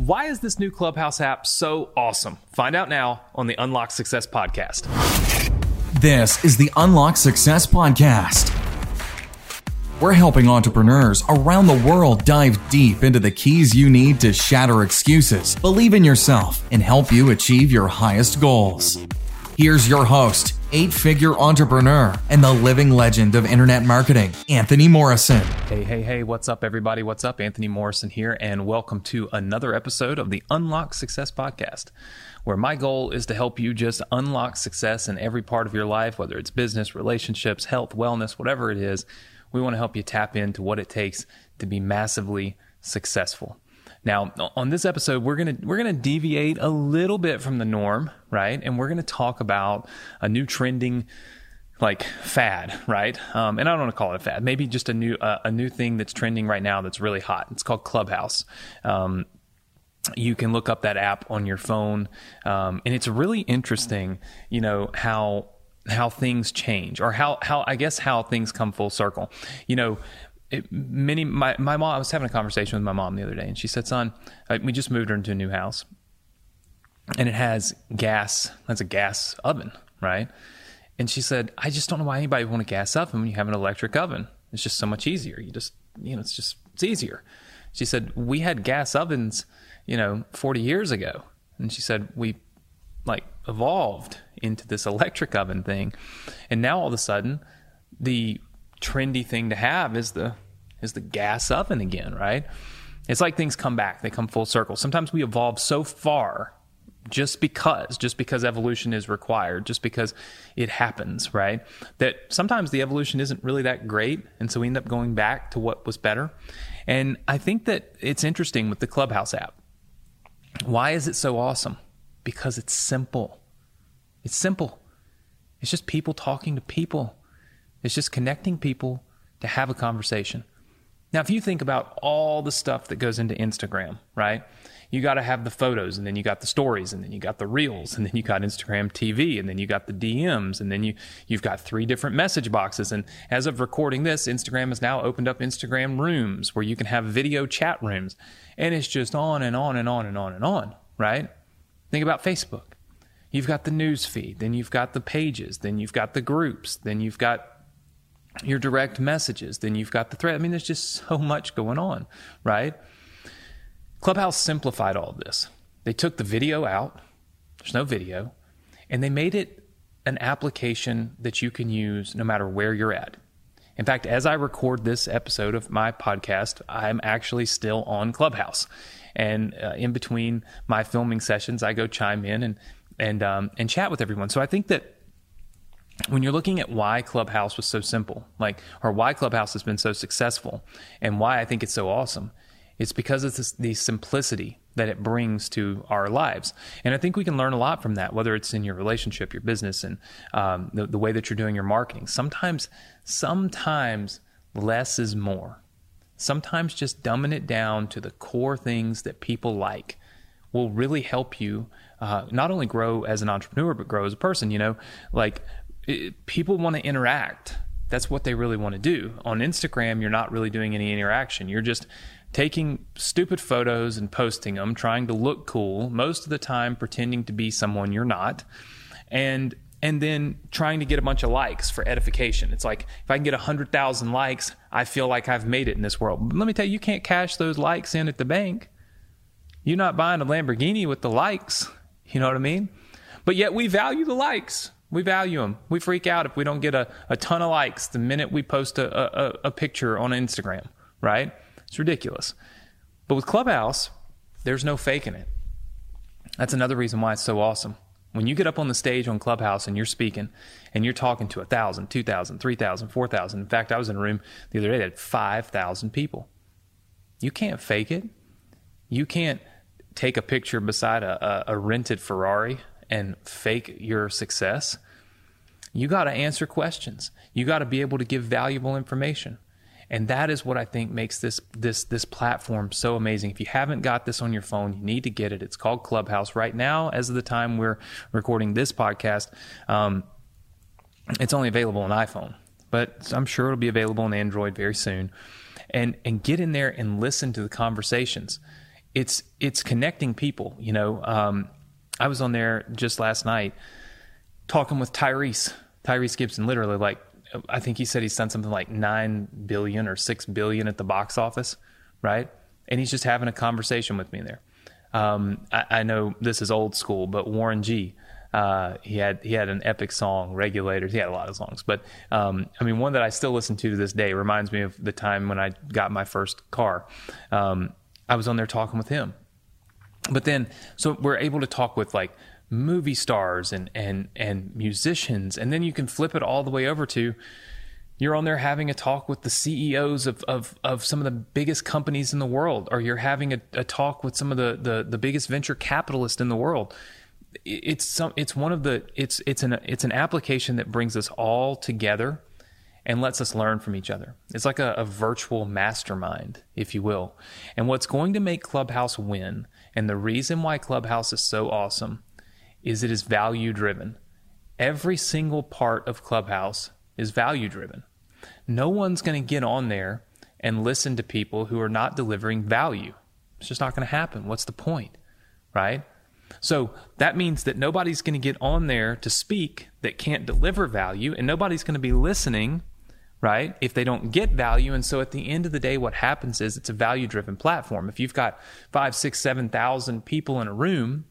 Why is this new Clubhouse app so awesome? Find out now on the Unlock Success podcast. This is the Unlock Success podcast. We're helping entrepreneurs around the world dive deep into the keys you need to shatter excuses, believe in yourself, and help you achieve your highest goals. Here's your host, eight figure entrepreneur, and the living legend of internet marketing, Anthony Morrison. Hey, hey, hey, what's up, everybody? What's up? Anthony Morrison here, and welcome to another episode of the Unlock Success Podcast, where my goal is to help you just unlock success in every part of your life, whether it's business, relationships, health, wellness, whatever it is. We want to help you tap into what it takes to be massively successful. Now, on this episode, we're gonna we're gonna deviate a little bit from the norm, right? And we're gonna talk about a new trending like fad, right? Um, and I don't want to call it a fad. Maybe just a new uh, a new thing that's trending right now that's really hot. It's called Clubhouse. Um, you can look up that app on your phone, um, and it's really interesting. You know how how things change, or how how I guess how things come full circle. You know, it, many my my mom. I was having a conversation with my mom the other day, and she said, "Son, uh, we just moved her into a new house, and it has gas. That's a gas oven, right?" And she said, "I just don't know why anybody would want a gas oven when you have an electric oven. It's just so much easier. You just you know, it's just it's easier." She said, "We had gas ovens, you know, 40 years ago," and she said, "We like evolved into this electric oven thing, and now all of a sudden, the trendy thing to have is the is the gas oven again, right? It's like things come back, they come full circle. Sometimes we evolve so far just because, just because evolution is required, just because it happens, right? That sometimes the evolution isn't really that great. And so we end up going back to what was better. And I think that it's interesting with the Clubhouse app. Why is it so awesome? Because it's simple. It's simple. It's just people talking to people. It's just connecting people to have a conversation. Now, if you think about all the stuff that goes into Instagram, right? You got to have the photos, and then you got the stories, and then you got the reels, and then you got Instagram TV, and then you got the DMs, and then you you've got three different message boxes. And as of recording this, Instagram has now opened up Instagram rooms where you can have video chat rooms, and it's just on and on and on and on and on, right? Think about Facebook. You've got the news feed, then you've got the pages, then you've got the groups, then you've got your direct messages, then you've got the thread. I mean, there's just so much going on, right? Clubhouse simplified all this. They took the video out, there's no video, and they made it an application that you can use no matter where you're at. In fact, as I record this episode of my podcast, I'm actually still on Clubhouse. And uh, in between my filming sessions, I go chime in and and um, and chat with everyone. So I think that when you're looking at why Clubhouse was so simple, like, or why Clubhouse has been so successful, and why I think it's so awesome, it's because of the simplicity that it brings to our lives. And I think we can learn a lot from that, whether it's in your relationship, your business, and um, the, the way that you're doing your marketing. Sometimes, sometimes less is more. Sometimes just dumbing it down to the core things that people like will really help you uh, not only grow as an entrepreneur, but grow as a person. You know, like it, people want to interact. That's what they really want to do. On Instagram, you're not really doing any interaction. You're just taking stupid photos and posting them, trying to look cool, most of the time pretending to be someone you're not. And and then trying to get a bunch of likes for edification. It's like if I can get 100,000 likes, I feel like I've made it in this world. But let me tell you, you can't cash those likes in at the bank. You're not buying a Lamborghini with the likes. You know what I mean? But yet we value the likes. We value them. We freak out if we don't get a, a ton of likes the minute we post a, a, a picture on Instagram, right? It's ridiculous. But with Clubhouse, there's no faking it. That's another reason why it's so awesome. When you get up on the stage on Clubhouse and you're speaking and you're talking to 1,000, 2,000, 3,000, 4,000. In fact, I was in a room the other day that had 5,000 people. You can't fake it. You can't take a picture beside a, a, a rented Ferrari and fake your success. You got to answer questions. You got to be able to give valuable information. And that is what I think makes this this this platform so amazing. If you haven't got this on your phone, you need to get it. It's called Clubhouse. Right now, as of the time we're recording this podcast, um, it's only available on iPhone, but I'm sure it'll be available on Android very soon. And and get in there and listen to the conversations it's it's connecting people. You know, um, I was on there just last night talking with Tyrese Tyrese Gibson. Literally, like I think he said he's done something like nine billion or six billion at the box office, right? And he's just having a conversation with me there. Um, I, I, know this is old school, but Warren G. Uh, he had he had an epic song, Regulators. He had a lot of songs, but um, I mean, one that I still listen to to this day reminds me of the time when I got my first car. Um, I was on there talking with him, but then so we're able to talk with like movie stars and and and musicians, and then you can flip it all the way over to you're on there having a talk with the CEOs of, of, of some of the biggest companies in the world, or you're having a, a talk with some of the, the, the biggest venture capitalists in the world. It's some, it's one of the, it's, it's an, it's an application that brings us all together and lets us learn from each other. It's like a, a virtual mastermind, if you will. And what's going to make Clubhouse win, and the reason why Clubhouse is so awesome, is it is value driven. Every single part of Clubhouse is value driven no one's going to get on there and listen to people who are not delivering value. It's just not going to happen. What's the point? Right? So that means that nobody's going to get on there to speak that can't deliver value, and nobody's going to be listening, right? If they don't get value. And so at the end of the day, what happens is it's a value driven platform. If you've got five, six, seven thousand people in a room,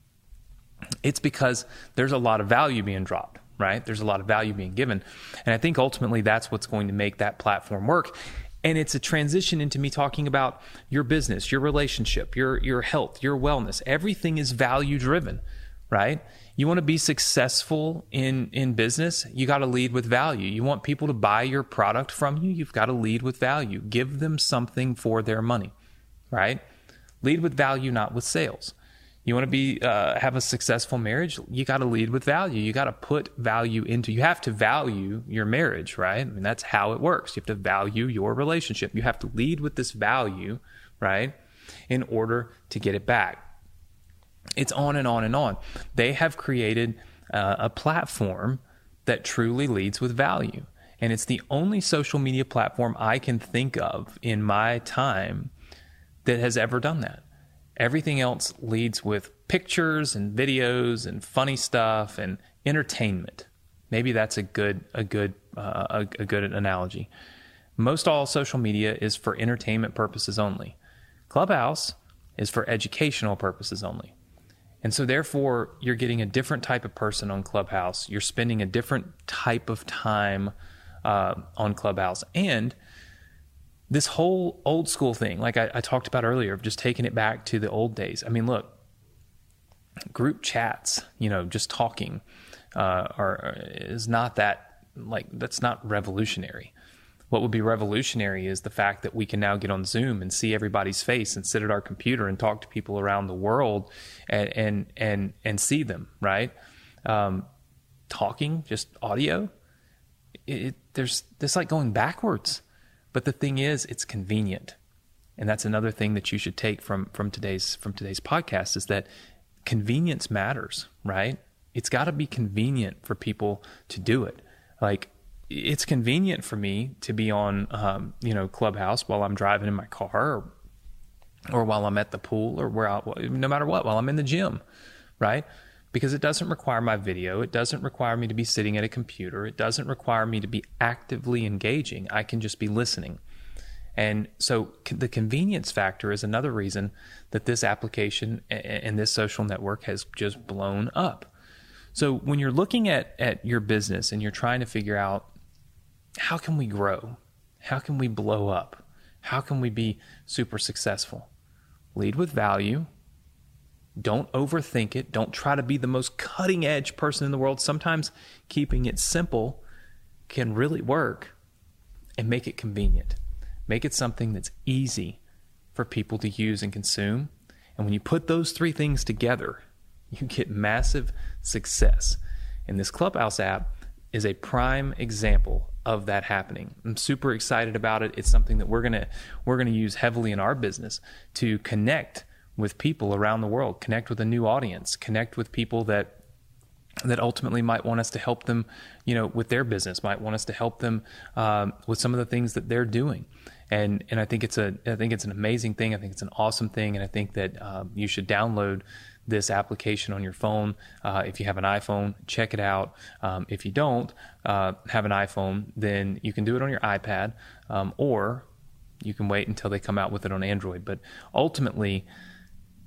it's because there's a lot of value being dropped right? There's a lot of value being given. And I think ultimately that's what's going to make that platform work. And it's a transition into me talking about your business, your relationship, your your health, your wellness. Everything is value driven, right? You want to be successful in in business, you got to lead with value. You want people to buy your product from you, you've got to lead with value. Give them something for their money, right? Lead with value, not with sales. You want to be uh, have a successful marriage. You got to lead with value. You got to put value into. You have to value your marriage, right? I mean, that's how it works. You have to value your relationship. You have to lead with this value, right, in order to get it back. It's on and on and on. They have created uh, a platform that truly leads with value, and it's the only social media platform I can think of in my time that has ever done that. Everything else leads with pictures and videos and funny stuff and entertainment. Maybe that's a good a good uh, a, a good analogy. Most all social media is for entertainment purposes only. Clubhouse is for educational purposes only. And so, therefore, you're getting a different type of person on Clubhouse. You're spending a different type of time uh, on Clubhouse. And this whole old school thing, like I, I talked about earlier, of just taking it back to the old days. I mean, look, group chats, you know, just talking, uh, are is not that like that's not revolutionary. What would be revolutionary is the fact that we can now get on Zoom and see everybody's face and sit at our computer and talk to people around the world and and and, and see them, right? Um, talking, just audio. It, it, there's this like going backwards. But the thing is, it's convenient. And that's another thing that you should take from from today's from today's podcast is that convenience matters, right? It's got to be convenient for people to do it. Like it's convenient for me to be on, um, you know, Clubhouse while I'm driving in my car, or, or while I'm at the pool, or where I, no matter what, while I'm in the gym, right? because it doesn't require my video. It doesn't require me to be sitting at a computer. It doesn't require me to be actively engaging. I can just be listening. And so the convenience factor is another reason that this application and this social network has just blown up. So when you're looking at, at your business and you're trying to figure out how can we grow? How can we blow up? How can we be super successful? Lead with value, don't overthink it. Don't try to be the most cutting edge person in the world. Sometimes keeping it simple can really work and make it convenient. Make it something that's easy for people to use and consume. And when you put those three things together, you get massive success. And this Clubhouse app is a prime example of that happening. I'm super excited about it. It's something that we're going to we're going to use heavily in our business to connect with people around the world, connect with a new audience, connect with people that that ultimately might want us to help them, you know, with their business, might want us to help them um, with some of the things that they're doing. And and I think it's a I think it's an amazing thing. I think it's an awesome thing, and I think that um, you should download this application on your phone. Uh, if you have an iPhone, check it out. Um, if you don't uh, have an iPhone, then you can do it on your iPad, um, or you can wait until they come out with it on Android. But ultimately,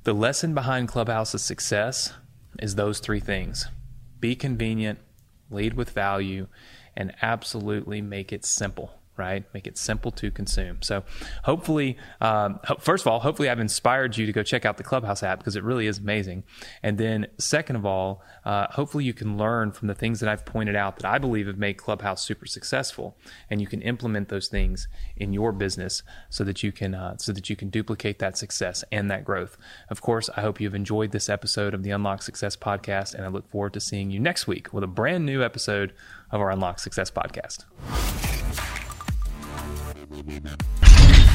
the lesson behind Clubhouse's success is those three things be convenient, lead with value, and absolutely make it simple right? Make it simple to consume. So, hopefully, um, first of all, hopefully, I've inspired you to go check out the Clubhouse app because it really is amazing. And then, second of all, uh, hopefully, you can learn from the things that I've pointed out that I believe have made Clubhouse super successful, and you can implement those things in your business so that you can uh, so that you can duplicate that success and that growth. Of course, I hope you've enjoyed this episode of the Unlock Success podcast, and I look forward to seeing you next week with a brand new episode of our Unlock Success podcast. You.